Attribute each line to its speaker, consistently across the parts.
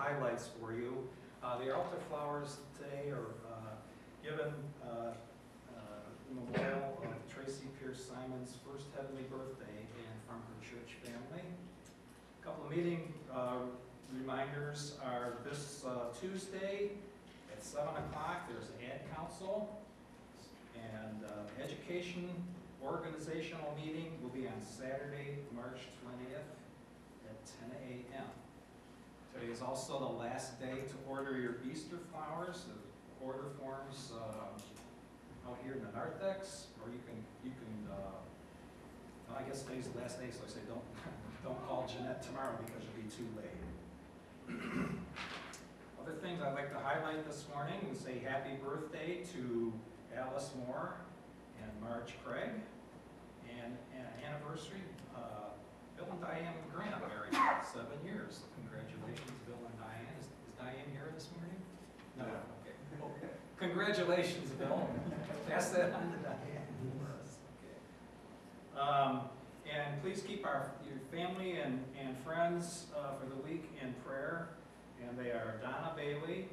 Speaker 1: highlights for you. Uh, The altar flowers today are uh, given uh, uh, in memorial of Tracy Pierce Simon's first heavenly birthday and from her church family. A Couple of meeting uh, reminders are this uh, Tuesday at 7 o'clock, there's an Ad Council. And education organizational meeting will be on Saturday, March 20th at 10 a.m. Today is also the last day to order your Easter flowers. The order forms uh, out here in the narthex, or you can, you can, uh, I guess today's the last day, so I say don't, don't call Jeanette tomorrow because you'll be too late. Other things I'd like to highlight this morning and say happy birthday to Alice Moore and Marge Craig. And an anniversary, uh, Bill and Diane Grant married seven years. Congratulations, Bill and Diane. Is Diane here this morning? No, okay. Okay. Congratulations, Bill. Pass that on to Diane. Okay. Um, And please keep our, your family and, and friends uh, for the week in prayer. And they are Donna Bailey,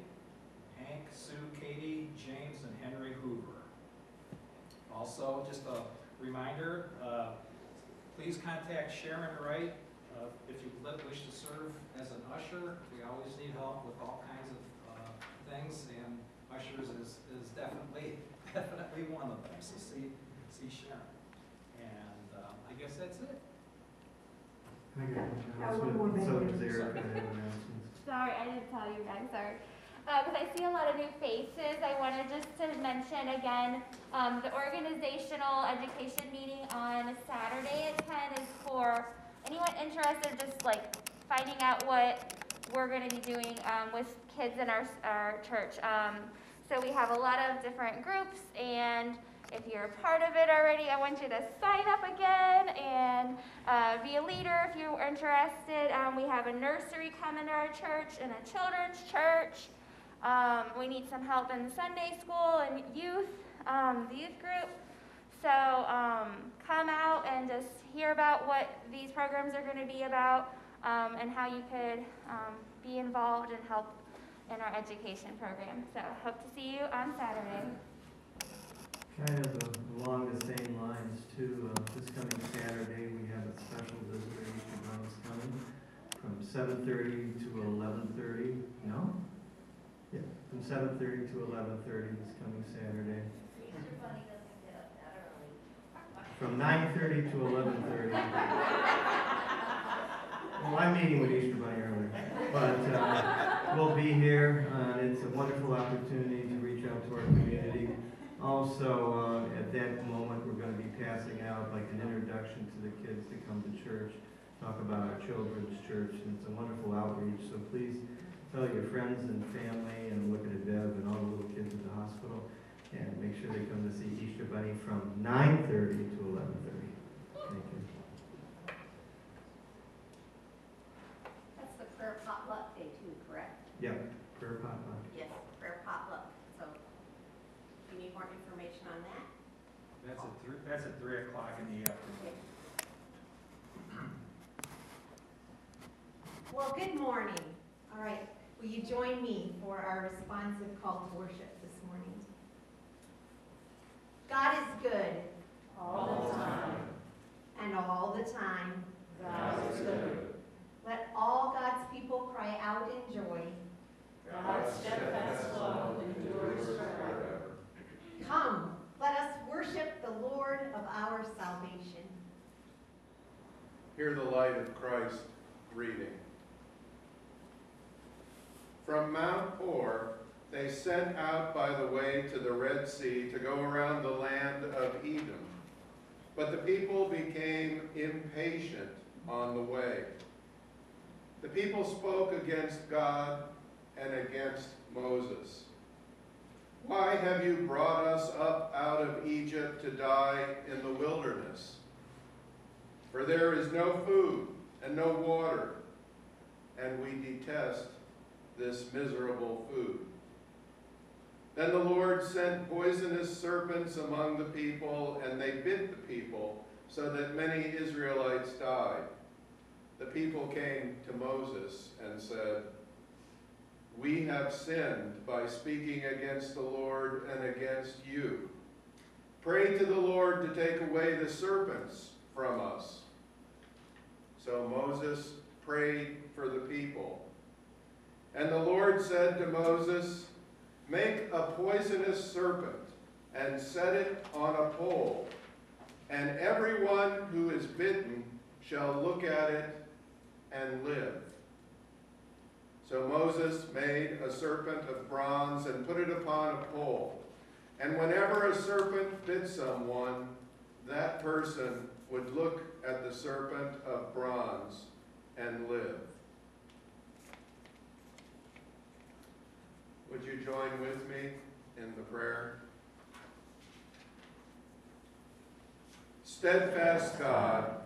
Speaker 1: Hank, Sue, Katie, James, and Henry Hoover. Also, just a reminder, uh, please contact Sharon Wright uh, if you wish to serve as an usher. We always need help with all kinds of uh, things, and ushers is, is definitely, definitely one of them. So see, see Sharon. And uh, I guess that's it.
Speaker 2: I got an
Speaker 3: I have one more
Speaker 2: announcement, so does Erica have announcements?
Speaker 4: Sorry, I didn't tell you guys, sorry. Because I see a lot of new faces, I wanted just to mention again, um, the organizational education meeting on Saturday at ten is for anyone interested, just like finding out what we're gonna be doing, um, with kids in our, our church. Um, so we have a lot of different groups, and if you're a part of it already, I want you to sign up again and uh, be a leader if you're interested. Um, we have a nursery coming to our church and a children's church. Um, we need some help in the Sunday school and youth, um, the youth group. So um, come out and just hear about what these programs are going to be about um, and how you could um, be involved and help in our education program. So hope to see you on Saturday.
Speaker 2: Kind of along the same lines too, uh, this coming Saturday, we have a special visitor, Easter Bunny's coming from seven thirty to eleven thirty, no? Yeah, from seven thirty to eleven thirty this coming Saturday. From nine thirty to eleven thirty. Well, I'm meeting with Easter Bunny earlier, but, uh, we'll be here, uh, it's a wonderful opportunity to reach out to our community. Also, uh, at that moment, we're gonna be passing out like an introduction to the kids to come to church, talk about our children's church, and it's a wonderful outreach, so please tell your friends and family, and look at Deb and all the little kids at the hospital, and make sure they come to see Easter Bunny from nine thirty to eleven thirty. Thank you.
Speaker 3: That's the prayer potluck day too, correct?
Speaker 2: Yep, prayer potluck.
Speaker 3: Yes, prayer potluck. So if you need more information on that,
Speaker 1: That's at three, that's at three o'clock in the afternoon.
Speaker 3: Well, good morning. All right, will you join me for our responsive call to worship this morning? God is good. All the time. And all the time. God is good. Let all God's people cry out in joy.
Speaker 5: God's steadfast love endures forever.
Speaker 3: Come, let us worship the Lord of our salvation.
Speaker 5: Hear the light of Christ reading. From Mount Hor, they set out by the way to the Red Sea to go around the land of Edom. But the people became impatient on the way. The people spoke against God and against Moses. Why have you brought us up out of Egypt to die in the wilderness? For there is no food and no water, and we detest this miserable food. Then the Lord sent poisonous serpents among the people, and they bit the people, so that many Israelites died. The people came to Moses and said, We have sinned by speaking against the Lord and against you. Pray to the Lord to take away the serpents from us. So Moses prayed for the people. And the Lord said to Moses, Make a poisonous serpent and set it on a pole, and everyone who is bitten shall look at it and live. So Moses made a serpent of bronze and put it upon a pole. And whenever a serpent bit someone, that person would look at the serpent of bronze and live. Would you join with me in the prayer? Steadfast God,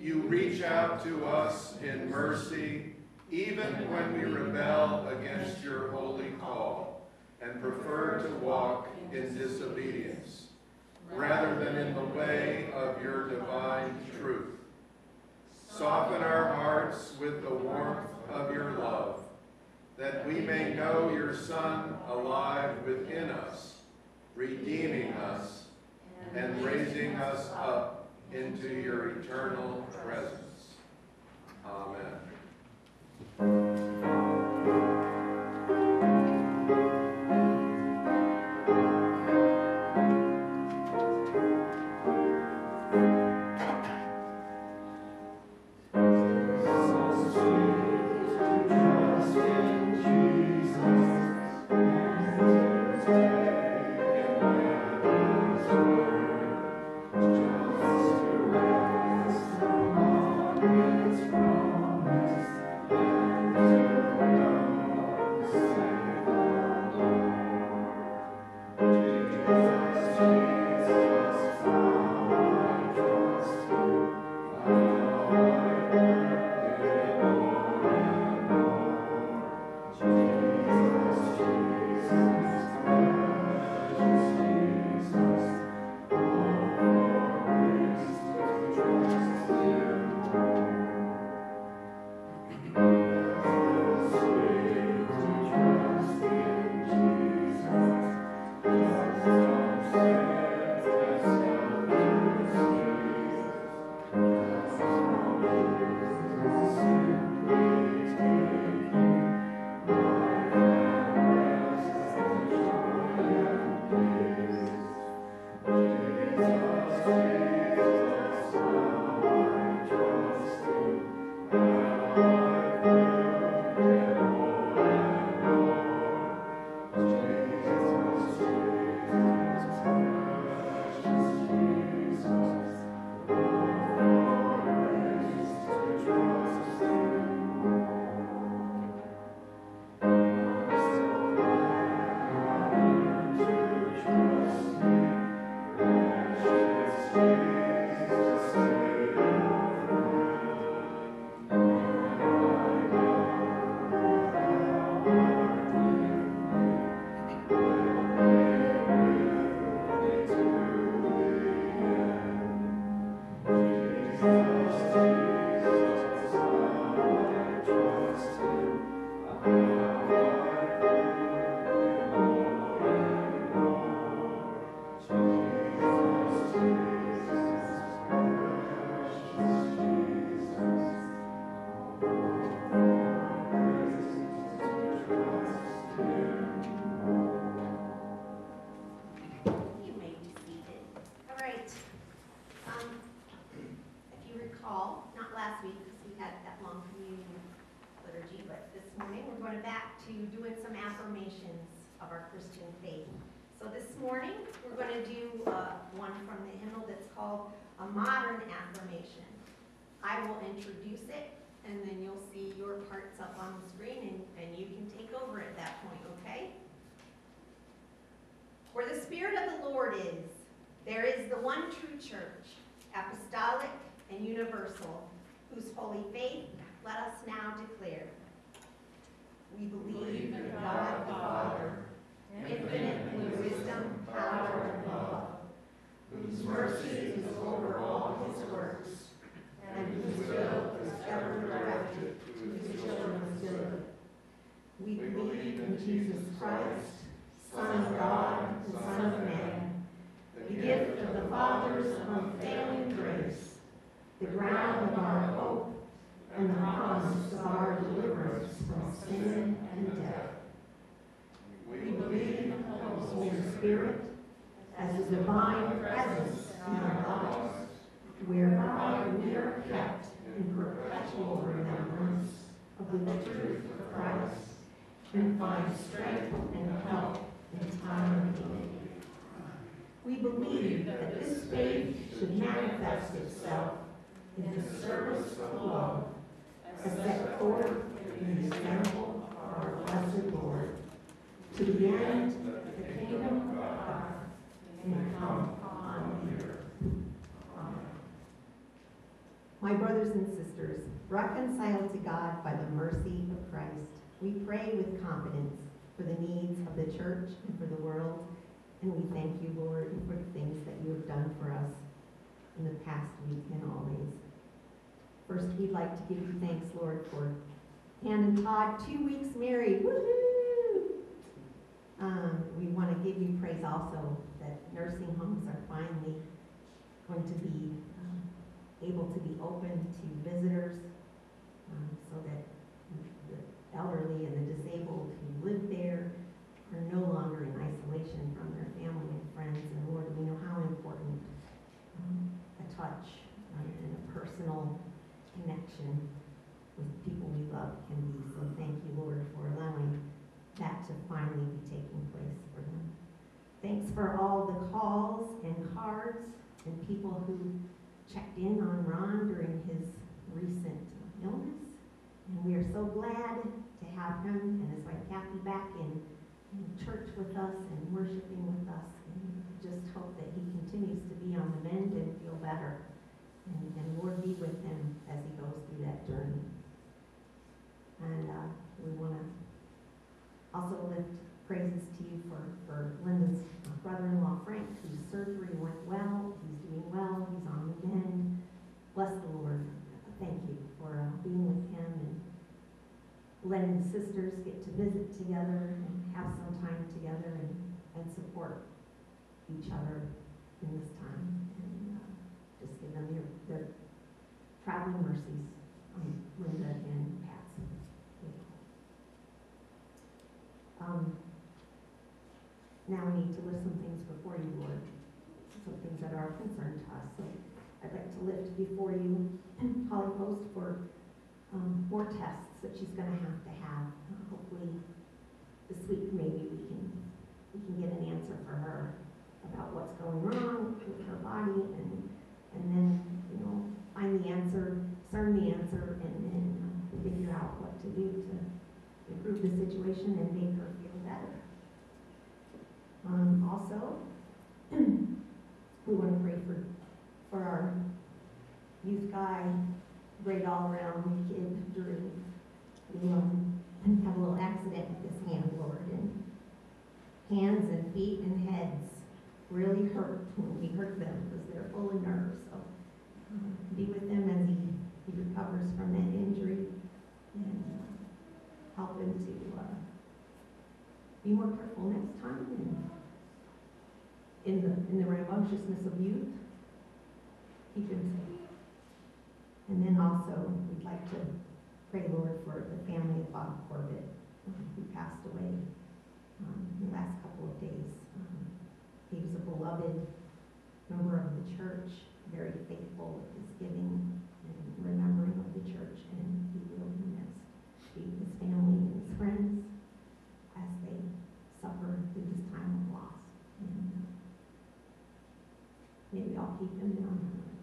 Speaker 5: you reach out to us in mercy even when we rebel against your holy call and prefer to walk in disobedience rather than in the way of your divine truth. Soften our hearts with the warmth of your love, that we may know your Son alive within us, redeeming us and raising us up into your eternal presence. Amen.
Speaker 3: In the service of love as set forth in the example of our blessed Lord, to the end that the kingdom of God may come upon the earth. Amen. My brothers and sisters, reconciled to God by the mercy of Christ, we pray with confidence for the needs of the church and for the world, and we thank you, Lord, for the things that you have done for us in the past week and always. First, we'd like to give you thanks, Lord, for Ann and Todd, two weeks married. Woohoo! Um, we want to give you praise also that nursing homes are finally going to be um, able to be open to visitors um, so that the elderly and the disabled who live there are no longer in isolation from their family and friends. And Lord, we know how important um, a touch um, and a personal connection with people we love can be. So thank you, Lord, for allowing that to finally be taking place for them. Thanks for all the calls and cards and people who checked in on Ron during his recent illness. And we are so glad to have him and his wife Kathy back in, in church with us and worshiping with us. And just hope that he continues to be on the mend and feel better. And, and Lord be with him as he goes through that journey. And uh, we want to also lift praises to you for, for Linda's brother-in-law Frank, whose surgery went well. He's doing well. He's on the mend. Bless the Lord. Thank you for uh, being with him and letting sisters get to visit together and have some time together and, and support each other in this time. And uh, just give them your, traveling mercies on Linda and Pat's. Um, now we need to lift some things before you, Lord, some things that are of concern to us. So I'd like to lift before you Holly Post for um, more tests that she's going to have to have. Hopefully this week maybe we can we can get an answer for her about what's going wrong with her body and and then you know find the answer, discern the answer, and then figure out what to do to improve the situation and make her feel better. Um, also, we want to pray for for our youth guy, great all-around kid during we um, had a little accident with his hand, Lord, and hands and feet and heads really hurt when we hurt them because they're full of nerves. Be with him as he, he recovers from that injury and help him to uh, be more careful next time and in the in the rambunctiousness of youth, keep him safe. And then also, we'd like to pray, Lord, for the family of Bob Corbett, um, who passed away um, in the last couple of days. Um, he was a beloved member of the church, very faithful giving and remembering of the church, and he will be missed. Be his family and his friends as they suffer through this time of loss. And uh, may we all keep him in our memory.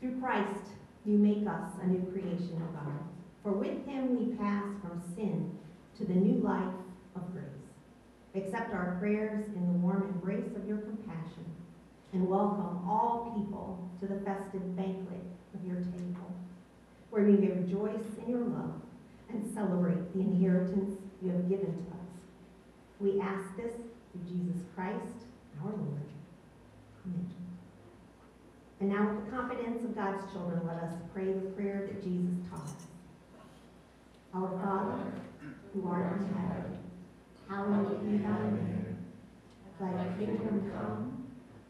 Speaker 3: Through Christ, you make us a new creation, O God. For with him we pass from sin to the new life of grace. Accept our prayers in the warm embrace of your compassion, and welcome all people to the festive banquet of your table, where we may rejoice in your love, and celebrate the inheritance you have given to us. We ask this through Jesus Christ, our Lord. Amen. And now, with the confidence of God's children, let us pray the prayer that Jesus taught us. Our Father, who art in heaven, hallowed be thy name. Thy kingdom come,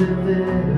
Speaker 6: if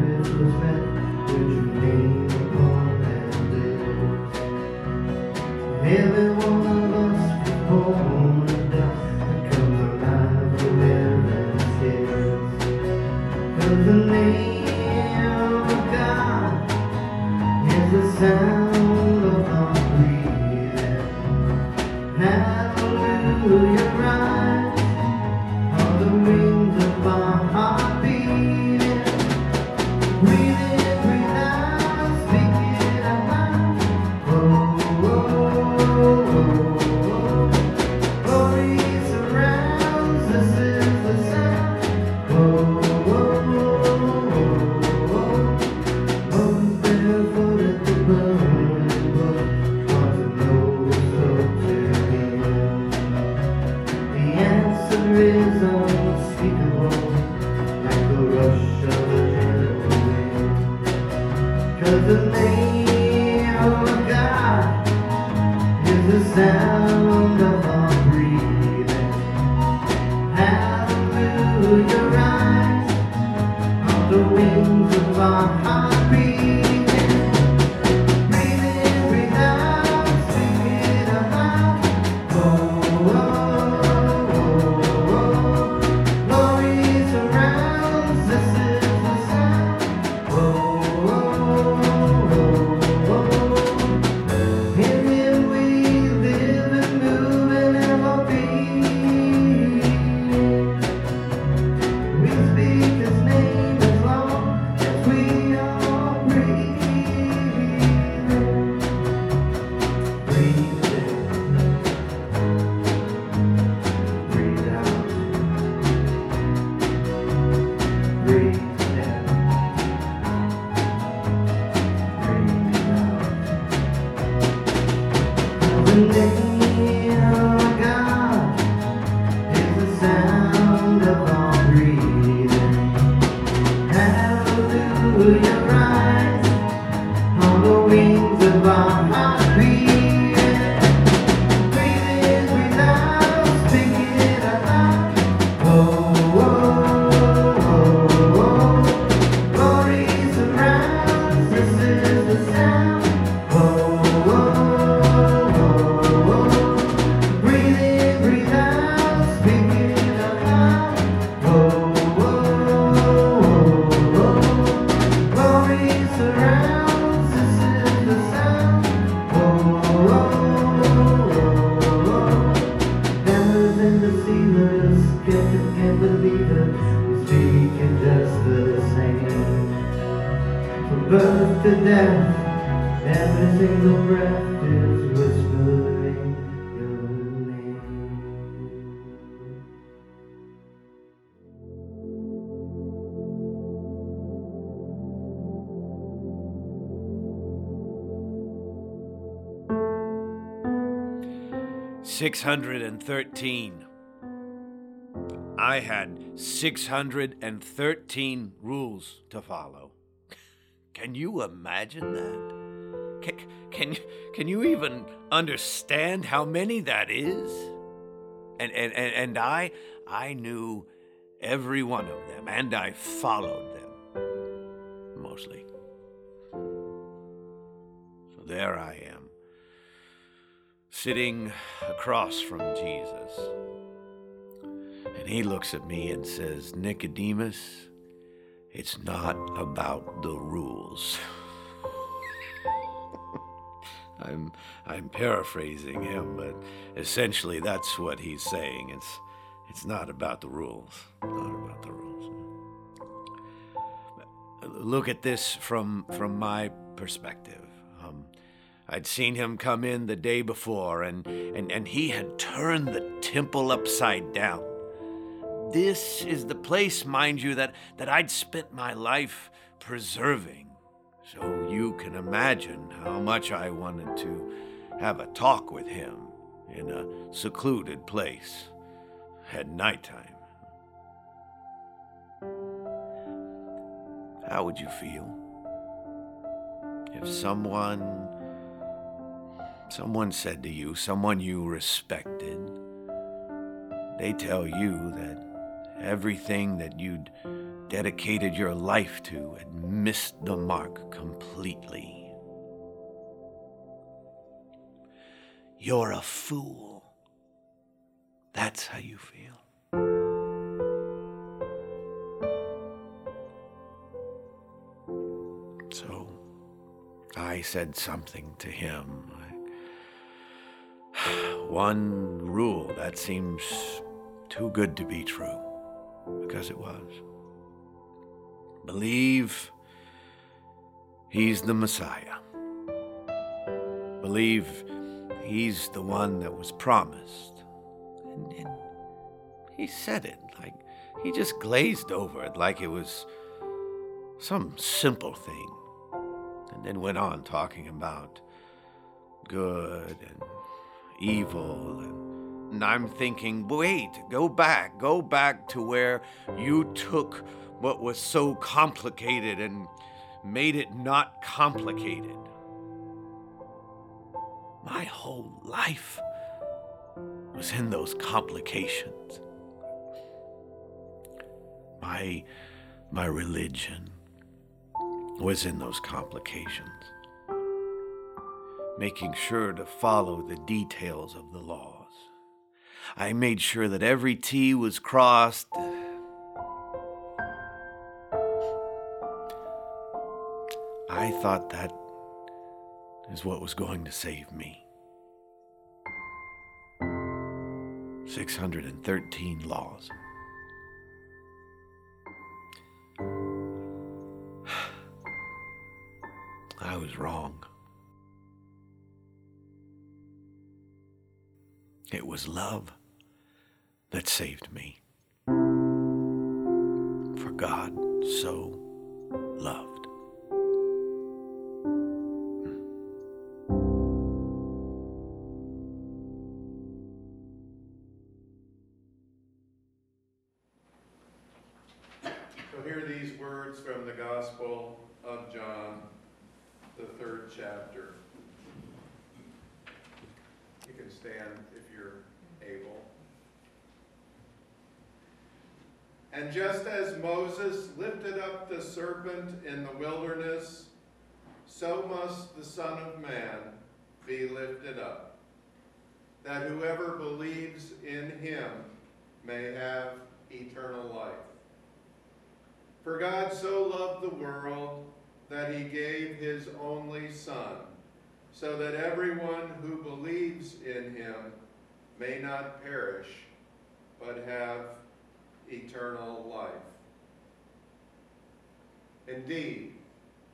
Speaker 7: 613. I had 613 rules to follow. Can you imagine that? Can, can, can you even understand how many that is? And, and, and, and I, I knew every one of them, and I followed them, mostly. So there I am sitting across from Jesus. And he looks at me and says, Nicodemus, it's not about the rules. I'm, I'm paraphrasing him, but essentially that's what he's saying. It's, it's not about the rules. Not about the rules. Look at this from, from my perspective. Um, I'd seen him come in the day before, and, and, and he had turned the temple upside down. This is the place, mind you, that, that I'd spent my life preserving. So you can imagine how much I wanted to have a talk with him in a secluded place at nighttime. How would you feel if someone someone said to you, someone you respected, they tell you that everything that you'd dedicated your life to had missed the mark completely. You're a fool. That's how you feel. So I said something to him. One rule that seems too good to be true, because it was. Believe he's the Messiah. Believe he's the one that was promised. And, and he said it like he just glazed over it like it was some simple thing. And then went on talking about good and evil and, I'm thinking, wait, go back, go back to where you took what was so complicated and made it not complicated. My whole life was in those complications. My, my religion was in those complications. Making sure to follow the details of the laws. I made sure that every T was crossed. I thought that is what was going to save me. 613 laws. I was wrong. It was love that saved me. For God so loved.
Speaker 5: And just as Moses lifted up the serpent in the wilderness, so must the Son of Man be lifted up, that whoever believes in him may have eternal life. For God so loved the world that he gave his only Son, so that everyone who believes in him may not perish, but have eternal life. Indeed,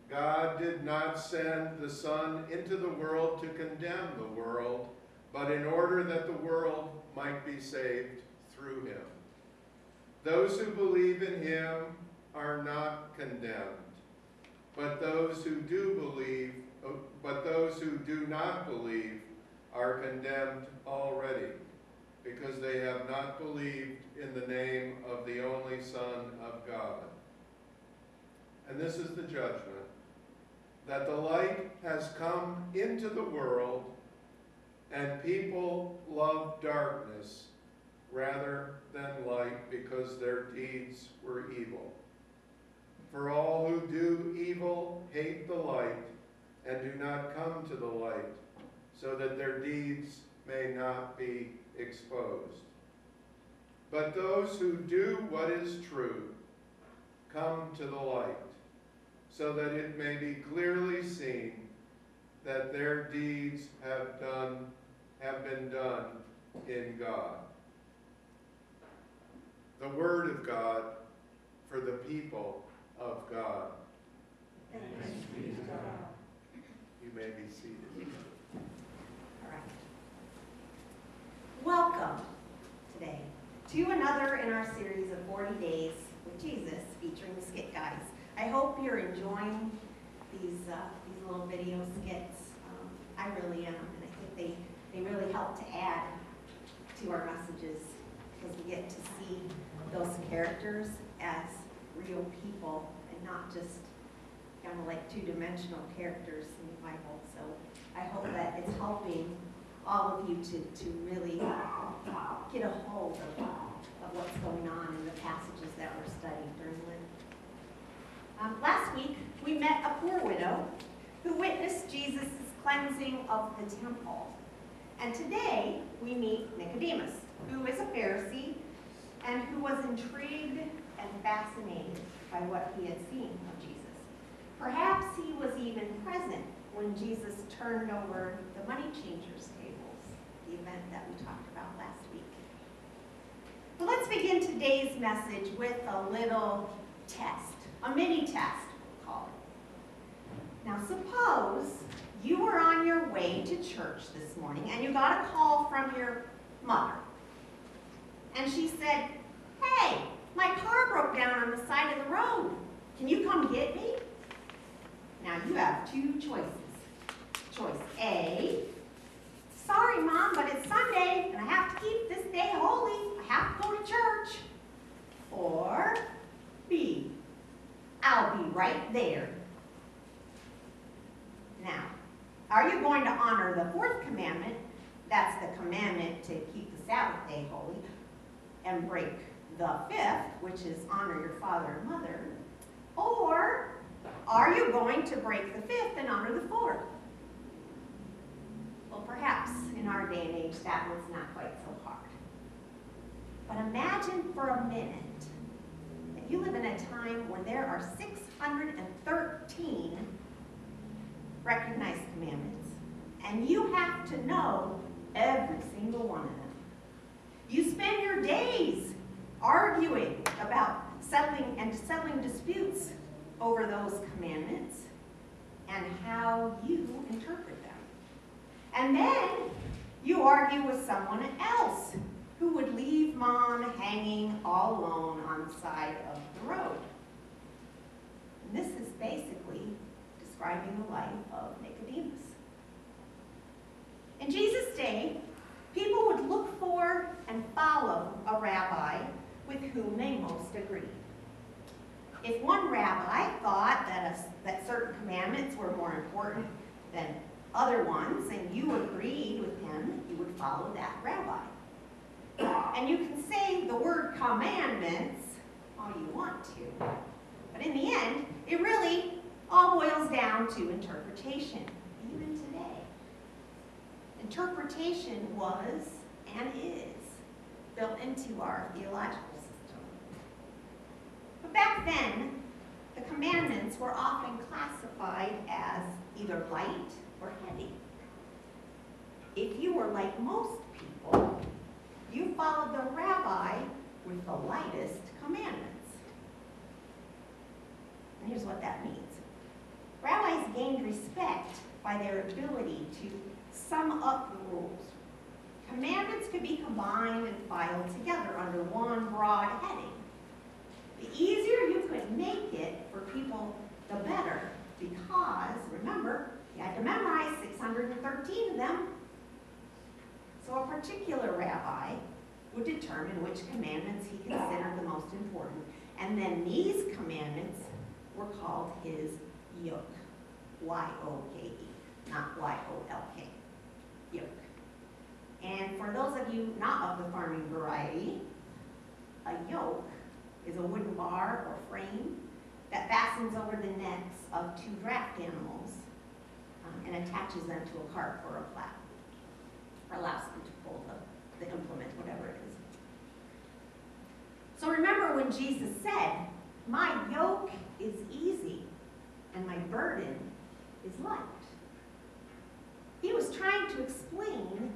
Speaker 5: God did not send the Son into the world to condemn the world, but in order that the world might be saved through him. Those who believe in him are not condemned, but those who do believe, but those who do not believe are condemned already, because they have not believed in the name of the only Son of God. And this is the judgment, that the light has come into the world, and people love darkness rather than light because their deeds were evil. For all who do evil hate the light and do not come to the light, so that their deeds may not be exposed. But those who do what is true come to the light, so that it may be clearly seen that their deeds have done, have been done in God. The word of God for the people of God. You may be seated.
Speaker 3: All right. Welcome today to another in our series of 40 Days with Jesus featuring the Skit Guys. I hope you're enjoying these, uh, these little video skits. Um, I really am, and I think they, they really help to add to our messages because we get to see those characters as real people and not just kind of like two-dimensional characters in the Bible. So I hope that it's helping all of you to, to really get a hold of, of what's going on in the passages that we're studying during Lent. Um, last week, we met a poor widow who witnessed Jesus' cleansing of the temple. And today, we meet Nicodemus, who is a Pharisee and who was intrigued and fascinated by what he had seen of Jesus. Perhaps he was even present when Jesus turned over the money changers' tables, the event that we talked about last week. But let's begin today's message with a little test, a mini test, we'll call it. Now, suppose you were on your way to church this morning and you got a call from your mother. And she said, Hey, my car broke down on the side of the road. Can you come get me? Now you have two choices. Choice A, sorry mom, but it's Sunday and I have to keep this day holy. I have to go to church. Or B, I'll be right there. Now, are you going to honor the fourth commandment? That's the commandment to keep the Sabbath day holy and break the fifth, which is honor your father and mother. Or are you going to break the fifth and honor the fourth? Well, perhaps in our day and age that one's not quite so hard. But imagine for a minute that you live in a time when there are 613 recognized commandments, and you have to know every single one of them. You spend your days arguing about settling and settling disputes over those commandments and how you interpret. And then you argue with someone else who would leave mom hanging all alone on the side of the road. And this is basically describing the life of Nicodemus. In Jesus' day, people would look for and follow a rabbi with whom they most agreed. If one rabbi thought that, a, that certain commandments were more important than other ones, and you agreed with him, you would follow that rabbi. And you can say the word commandments all you want to, but in the end, it really all boils down to interpretation, even today. Interpretation was and is built into our theological system. But back then, the commandments were often classified as either light or heavy. If you were like most people, you followed the rabbi with the lightest commandments. And here's what that means. Rabbis gained respect by their ability to sum up the rules. Commandments could be combined and filed together under one broad heading. The easier you could make it for people, the better, because, remember, you had to memorize 613 of them. So a particular rabbi would determine which commandments he considered the most important, and then these commandments were called his yoke. Y-O-K-E, not Y-O-L-K. Yoke. And for those of you not of the farming variety, a yoke is a wooden bar or frame that fastens over the necks of two draft animals um, and attaches them to a cart or a plow. Allows them to pull the, the implement, whatever it is. So remember when Jesus said, My yoke is easy and my burden is light. He was trying to explain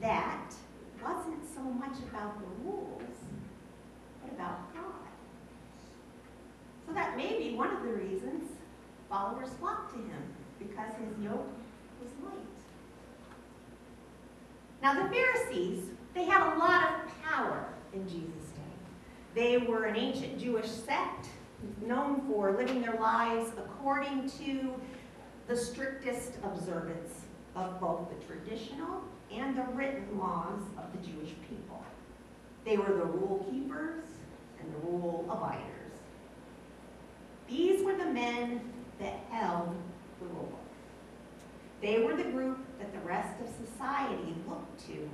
Speaker 3: that it wasn't so much about the rules, but about God. So that may be one of the reasons followers flocked to him, because his yoke was light. Now the Pharisees, they had a lot of power in Jesus' day. They were an ancient Jewish sect known for living their lives according to the strictest observance of both the traditional and the written laws of the Jewish people. They were the rule keepers and the rule abiders. These were the men that held the rule. They were the group that the rest of society looked to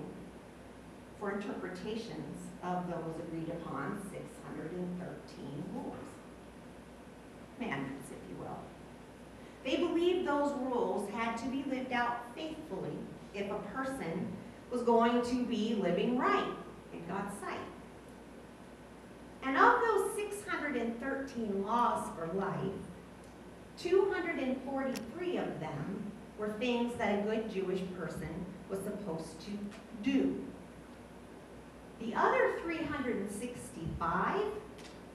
Speaker 3: for interpretations of those agreed upon 613 rules. Commandments, if you will. They believed those rules had to be lived out faithfully if a person was going to be living right in God's sight. And of those 613 laws for life, 243 of them were things that a good Jewish person was supposed to do. The other 365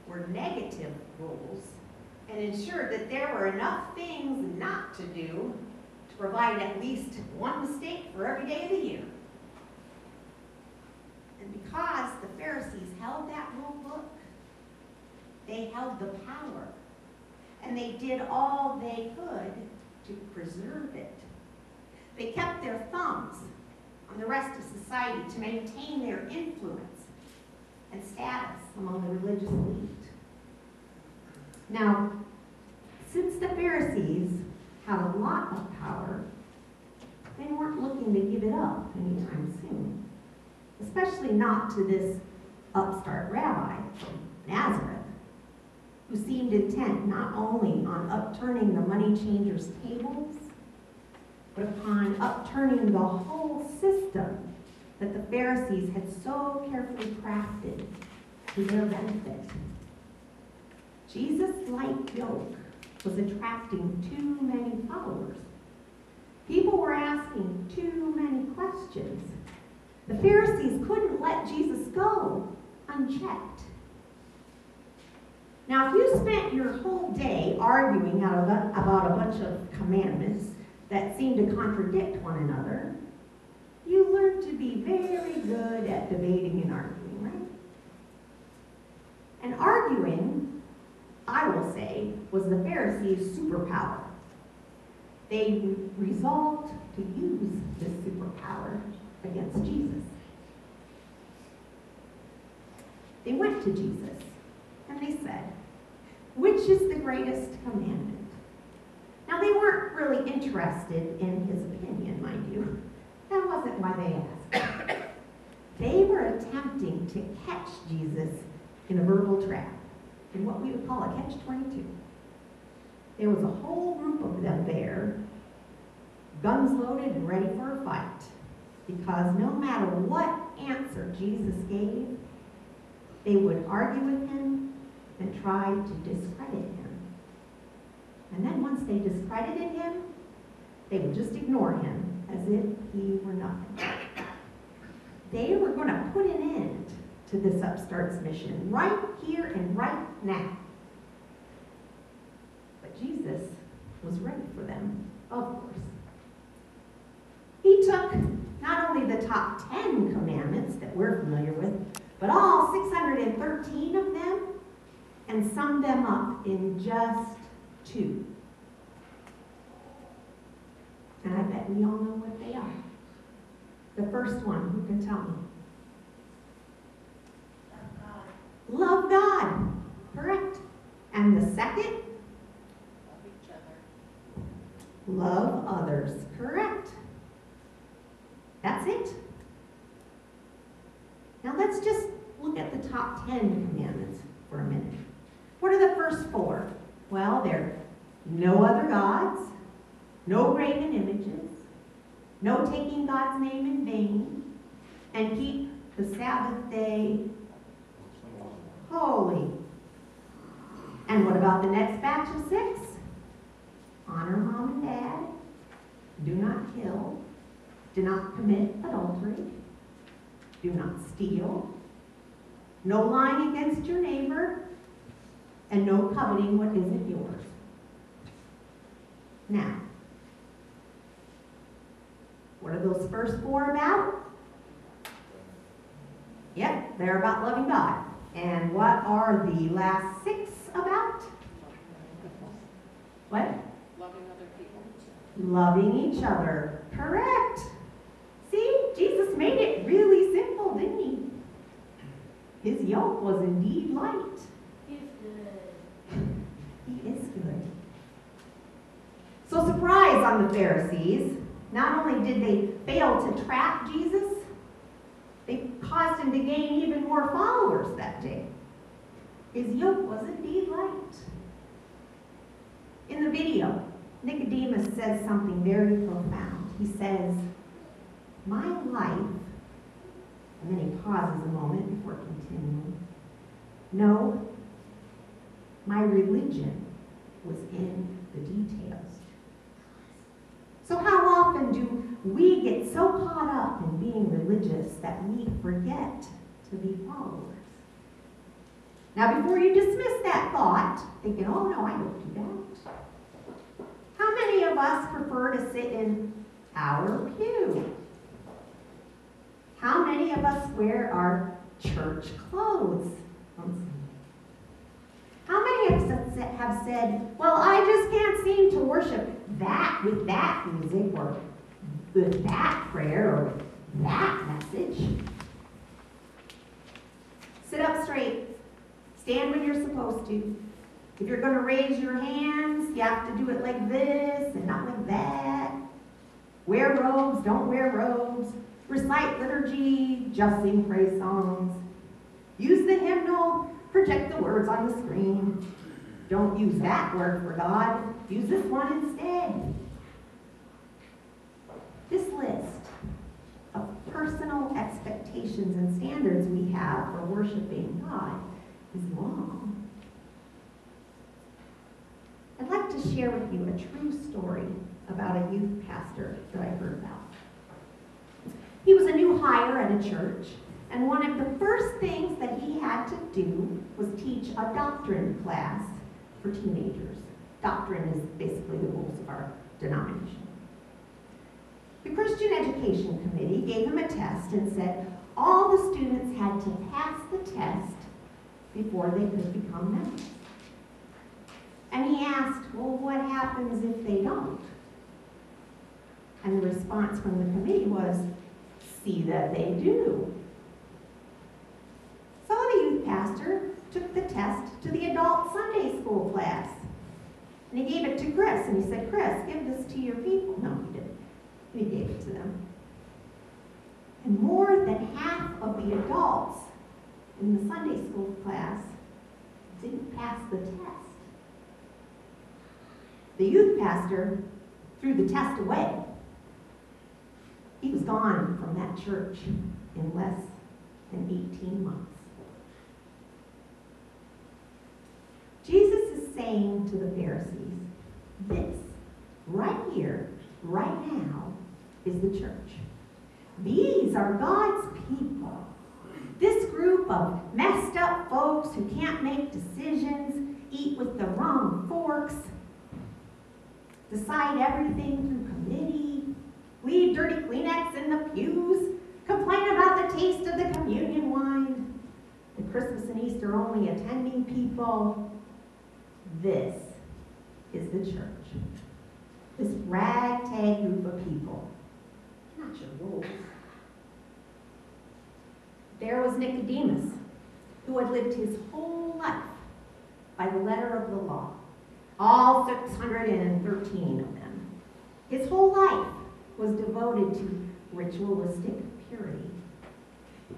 Speaker 3: were negative rules and ensured that there were enough things not to do to provide at least one mistake for every day of the year. And because the Pharisees held that rule book, they held the power. And they did all they could to preserve it. They kept their thumbs on the rest of society to maintain their influence and status among the religious elite. Now, since the Pharisees had a lot of power, they weren't looking to give it up anytime soon, especially not to this upstart rabbi from Nazareth, who seemed intent not only on upturning the money changers' tables, but upon upturning the whole system that the Pharisees had so carefully crafted to their benefit. Jesus' light yoke was attracting too many followers. People were asking too many questions. The Pharisees couldn't let Jesus go unchecked. Now, if you spent your whole day arguing about a bunch of commandments that seem to contradict one another, you learn to be very good at debating and arguing, right? And arguing, I will say, was the Pharisees' superpower. They resolved to use this superpower against Jesus. They went to Jesus and they said, Which is the greatest commandment? Now, they weren't really interested in his opinion, mind you. That wasn't why they asked. They were attempting to catch Jesus in a verbal trap, in what we would call a catch 22. There was a whole group of them there, guns loaded and ready for a fight, because no matter what answer Jesus gave, they would argue with him and tried to discredit him. And then once they discredited him, they would just ignore him as if he were nothing. They were going to put an end to this upstart's mission right here and right now. But Jesus was ready for them, of course. He took not only the top 10 commandments that we're familiar with, but all 613 of them and sum them up in just two. And I bet we all know what they are. The first one, who can tell me? Love God. Correct. And the second?
Speaker 8: Love each other.
Speaker 3: Love others. Correct. That's it. Now let's just look at the top 10 commandments for a minute. What are the first four? Well, they're no other gods, no graven images, no taking God's name in vain, and keep the Sabbath day holy. And what about the next batch of six? Honor mom and dad. Do not kill. Do not commit adultery. Do not steal. No lying against your neighbor. And no coveting what isn't yours. Now, what are those first four about? Yep, they're about loving God. And what are the last six about? What?
Speaker 8: Loving other people.
Speaker 3: Loving each other. Correct. See, Jesus made it really simple, didn't he? His yoke was indeed light. He is good. So, surprise on the Pharisees. Not only did they fail to trap Jesus, they caused him to gain even more followers that day. His yoke was indeed light. In the video, Nicodemus says something very profound. He says, My life, and then he pauses a moment before continuing. No, my religion was in the details. So, how often do we get so caught up in being religious that we forget to be followers? Now, before you dismiss that thought, thinking, oh no, I don't do that. How many of us prefer to sit in our pew? How many of us wear our church clothes? How many have said, well, I just can't seem to worship that with that music or with that prayer or with that message? Sit up straight. Stand when you're supposed to. If you're going to raise your hands, you have to do it like this and not like that. Wear robes, don't wear robes. Recite liturgy, just sing praise songs. Use the hymnal, project the words on the screen. Don't use that word for God. Use this one instead. This list of personal expectations and standards we have for worshiping God is long. I'd like to share with you a true story about a youth pastor that I heard about. He was a new hire at a church, and one of the first things that he had to do was teach a doctrine class for teenagers. Doctrine is basically the rules of our denomination. The Christian Education Committee gave him a test and said all the students had to pass the test before they could become members. And he asked, well, what happens if they don't? And the response from the committee was, see that they do. So the youth pastor took the test to the adult Sunday school class. And he gave it to Chris, and he said, Chris, give this to your people. No, he didn't. He gave it to them. And more than half of the adults in the Sunday school class didn't pass the test. The youth pastor threw the test away. He was gone from that church in less than 18 months. Jesus is saying to the Pharisees, this, right here, right now, is the church. These are God's people. This group of messed up folks who can't make decisions, eat with the wrong forks, decide everything through committee, leave dirty Kleenex in the pews, complain about the taste of the communion wine, the Christmas and Easter only attending people. This is the church. This ragtag group of people. Not your rules. There was Nicodemus, who had lived his whole life by the letter of the law, all 613 of them. His whole life was devoted to ritualistic purity.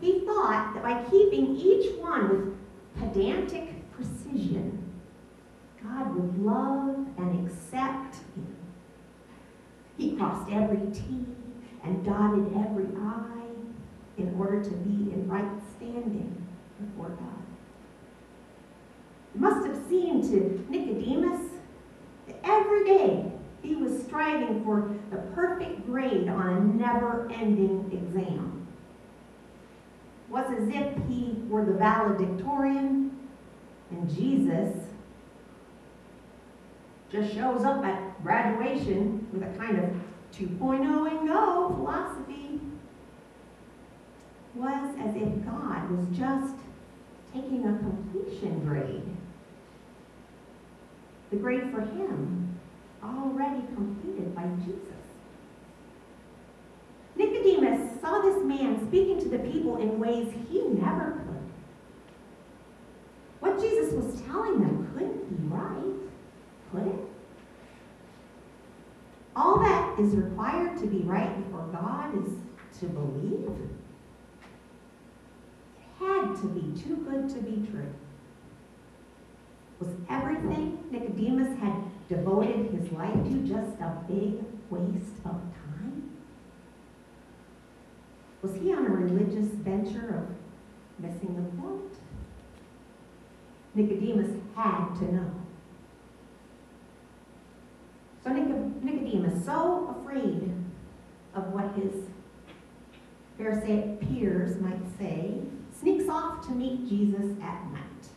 Speaker 3: He thought that by keeping each one with pedantic precision, God would love and accept him. He crossed every T and dotted every I in order to be in right standing before God. It must have seemed to Nicodemus that every day he was striving for the perfect grade on a never-ending exam. It was as if he were the valedictorian and Jesus just shows up at graduation with a kind of 2.0 and go philosophy. Was as if God was just taking a completion grade. The grade for him already completed by Jesus. Nicodemus saw this man speaking to the people in ways he never could. What Jesus was telling them couldn't be right, it? All that is required to be right before God is to believe. It had to be too good to be true. Was everything Nicodemus had devoted his life to just a big waste of time? Was he on a religious venture of missing the point? Nicodemus had to know. So Nicodemus, so afraid of what his Pharisaic peers might say, sneaks off to meet Jesus at night.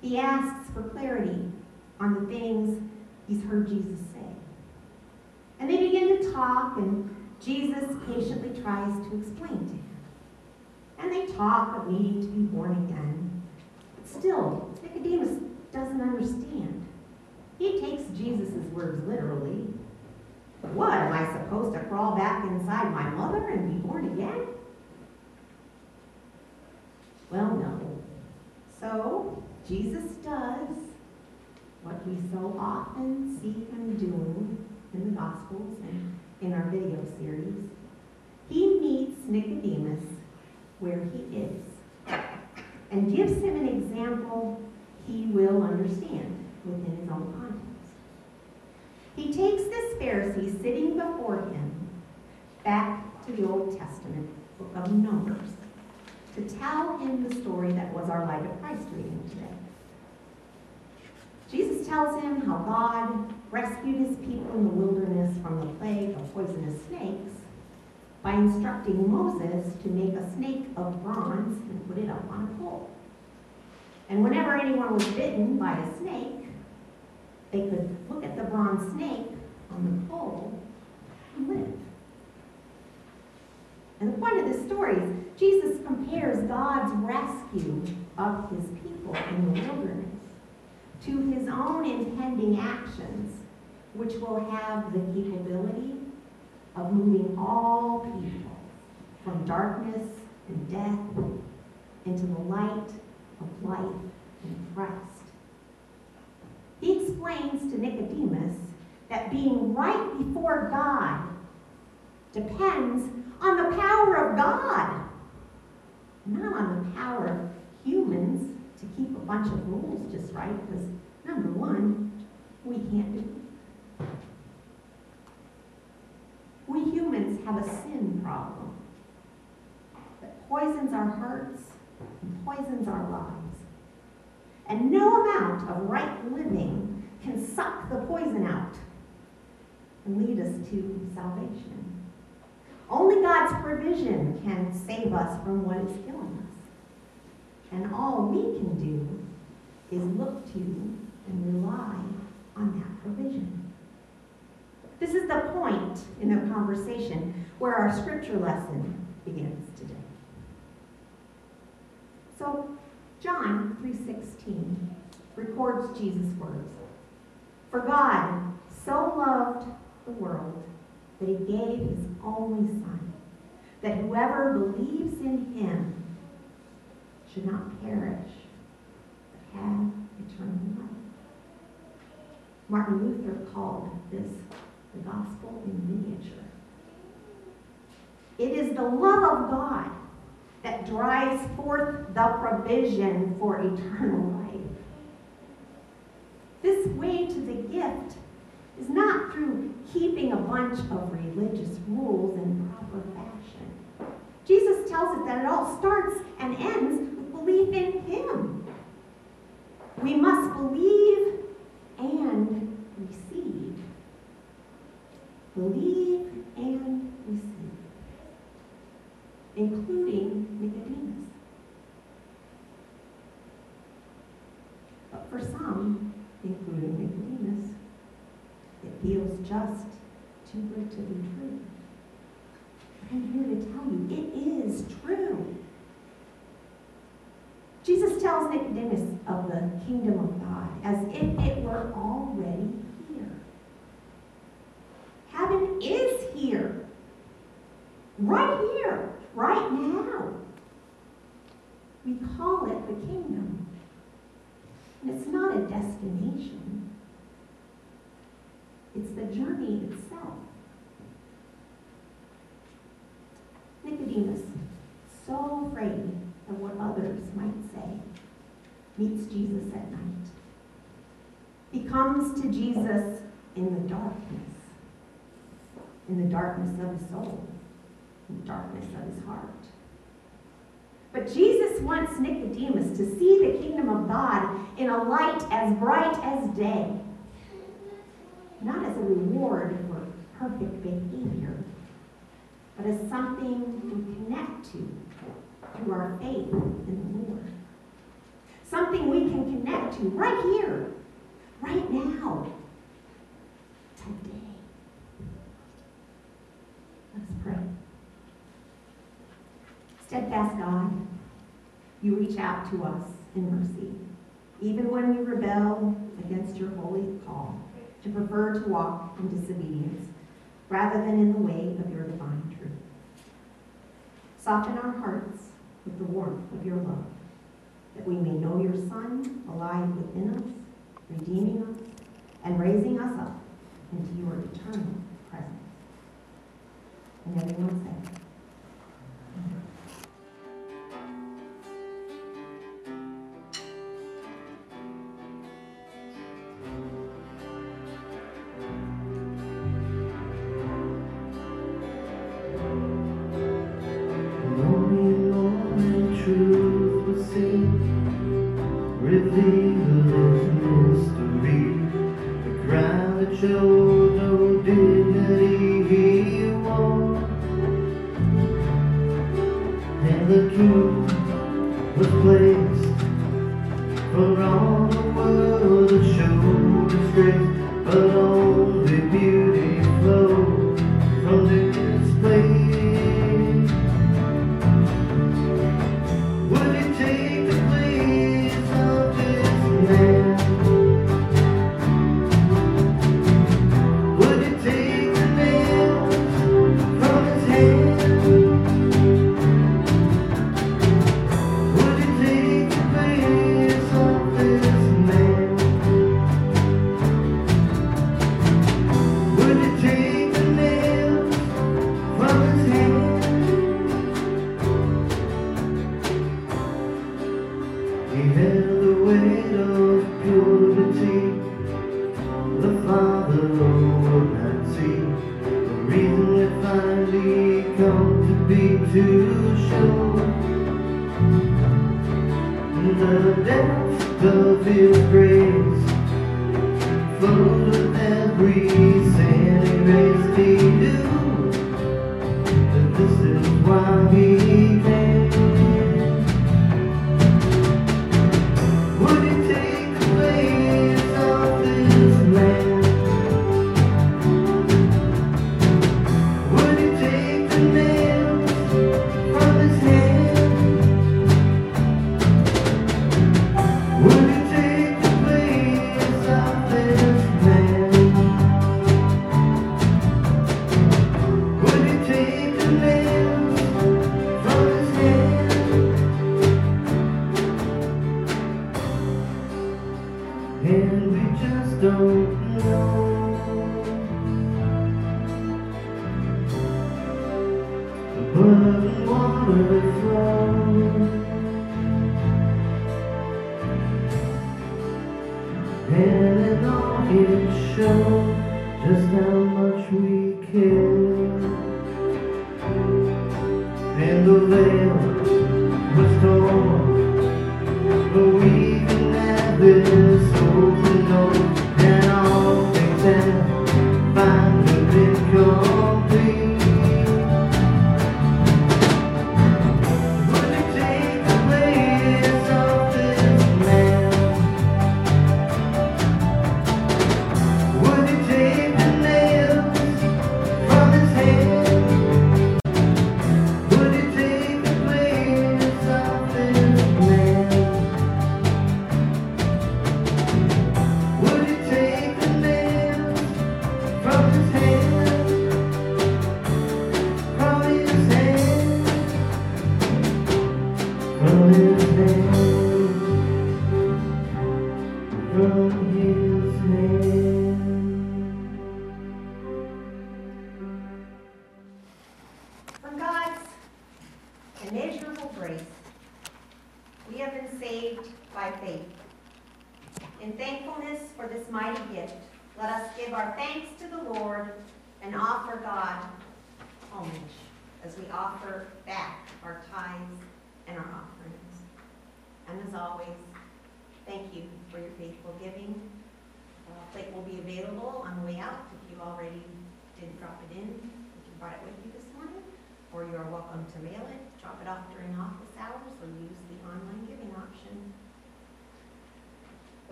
Speaker 3: He asks for clarity on the things he's heard Jesus say. And they begin to talk, and Jesus patiently tries to explain to him. And they talk of needing to be born again. But still, Nicodemus doesn't understand. He takes Jesus' words literally. What, am I supposed to crawl back inside my mother and be born again? Well, no. So, Jesus does what we so often see him doing in the Gospels and in our video series. He meets Nicodemus where he is and gives him an example he will understand within his own context. He takes this Pharisee sitting before him back to the Old Testament book of Numbers to tell him the story that was our Light of Christ reading today. Jesus tells him how God rescued his people in the wilderness from the plague of poisonous snakes by instructing Moses to make a snake of bronze and put it up on a pole. And whenever anyone was bitten by a snake, they could look at the bronze snake on the pole and live. And the point of this story is Jesus compares God's rescue of his people in the wilderness to his own impending actions, which will have the capability of moving all people from darkness and death into the light of life and Christ. He explains to Nicodemus that being right before God depends on the power of God, not on the power of humans to keep a bunch of rules just right, because number one, we can't do it. We humans have a sin problem that poisons our hearts poisons our lives. And no amount of right living can suck the poison out and lead us to salvation. Only God's provision can save us from what is killing us. And all we can do is look to and rely on that provision. This is the point in the conversation where our scripture lesson begins today. So, John 3:16 records Jesus' words. For God so loved the world that he gave his only son, that whoever believes in him should not perish, but have eternal life. Martin Luther called this the gospel in miniature. It is the love of God that drives forth the provision for eternal life. This way to the gift is not through keeping a bunch of religious rules in proper fashion. Jesus tells us that it all starts and ends with belief in Him.
Speaker 6: We must believe and receive. Believe and receive, including Nicodemus. But for some, including Nicodemus, it feels just too good to be true. I'm here to tell you, it is true. Jesus tells Nicodemus of the kingdom of God as if it were already here. Heaven is here. Right here, right now. We call it the kingdom. And it's not a destination. It's the journey itself. Nicodemus, so afraid of what others might say, meets Jesus at night. He comes to Jesus in the darkness, in the darkness of his soul, in the darkness of his heart. But Jesus wants Nicodemus to see the kingdom of God in a light as bright as day, not as a reward for perfect behavior, but as something we connect to through our faith in the Lord. Something we can connect to right here, right now, today. Let's pray. Steadfast God, you reach out to us in mercy, even when we rebel against your holy call to prefer to walk in disobedience rather than in the way of your divine truth. Soften our hearts with the warmth of your love, that we may know your Son alive within us, redeeming us, and raising us up into your eternal presence. And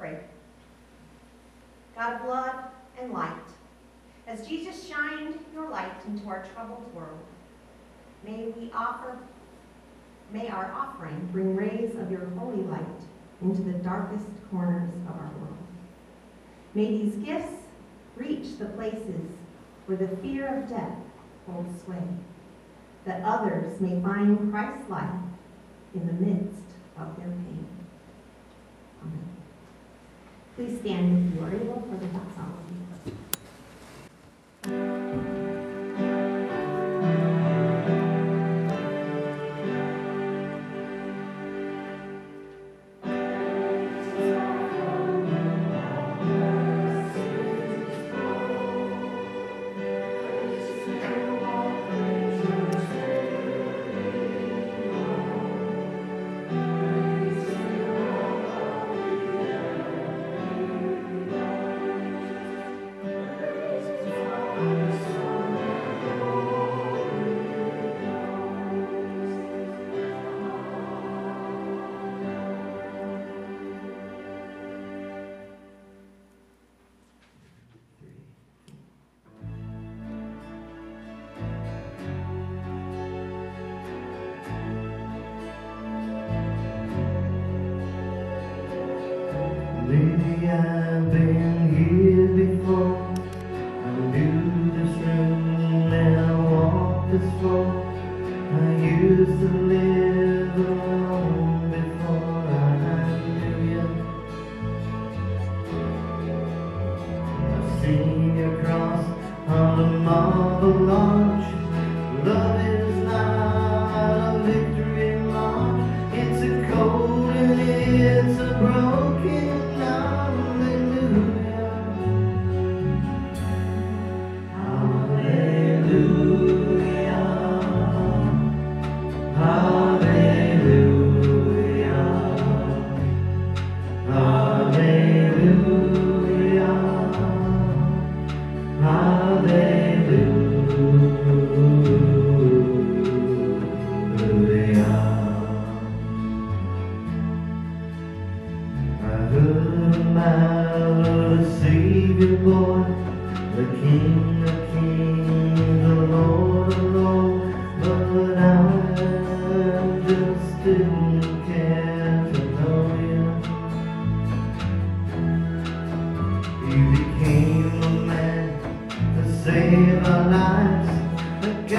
Speaker 3: pray. God of love and light, as Jesus shined your light into our troubled world, may we offer, may our offering bring rays of your holy light into the darkest corners of our world. May these gifts reach the places where the fear of death holds sway, that others may find Christ's life in the midst of their pain. Amen. Please stand if you are able for the
Speaker 6: thought.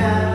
Speaker 6: Yeah.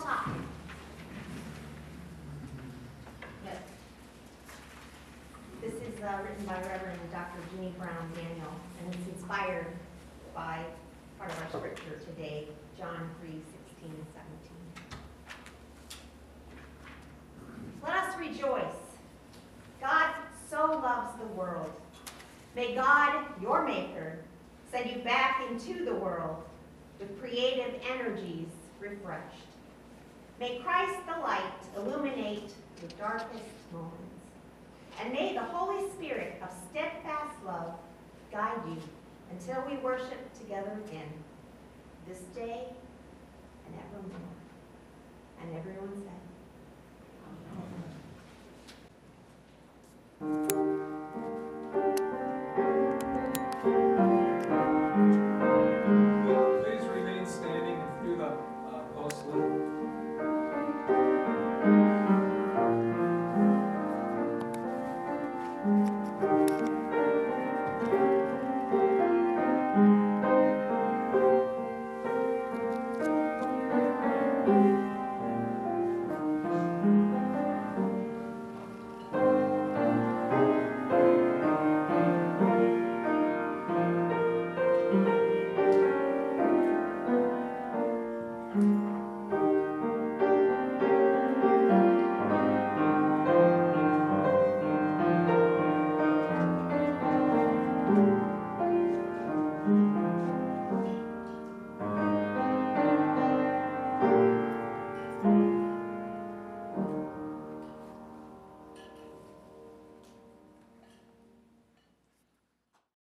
Speaker 6: The. But
Speaker 3: This is uh, written by Reverend Dr. Jeannie Brown Daniel, and it's inspired by part of our scripture today, John 3, 16 and 17. Let us rejoice. God so loves the world. May God, your maker, send you back into the world with creative energies refreshed. May Christ the light illuminate the darkest moments. And may the Holy Spirit of steadfast love guide you until we worship together again, this day and evermore. And everyone said, Amen.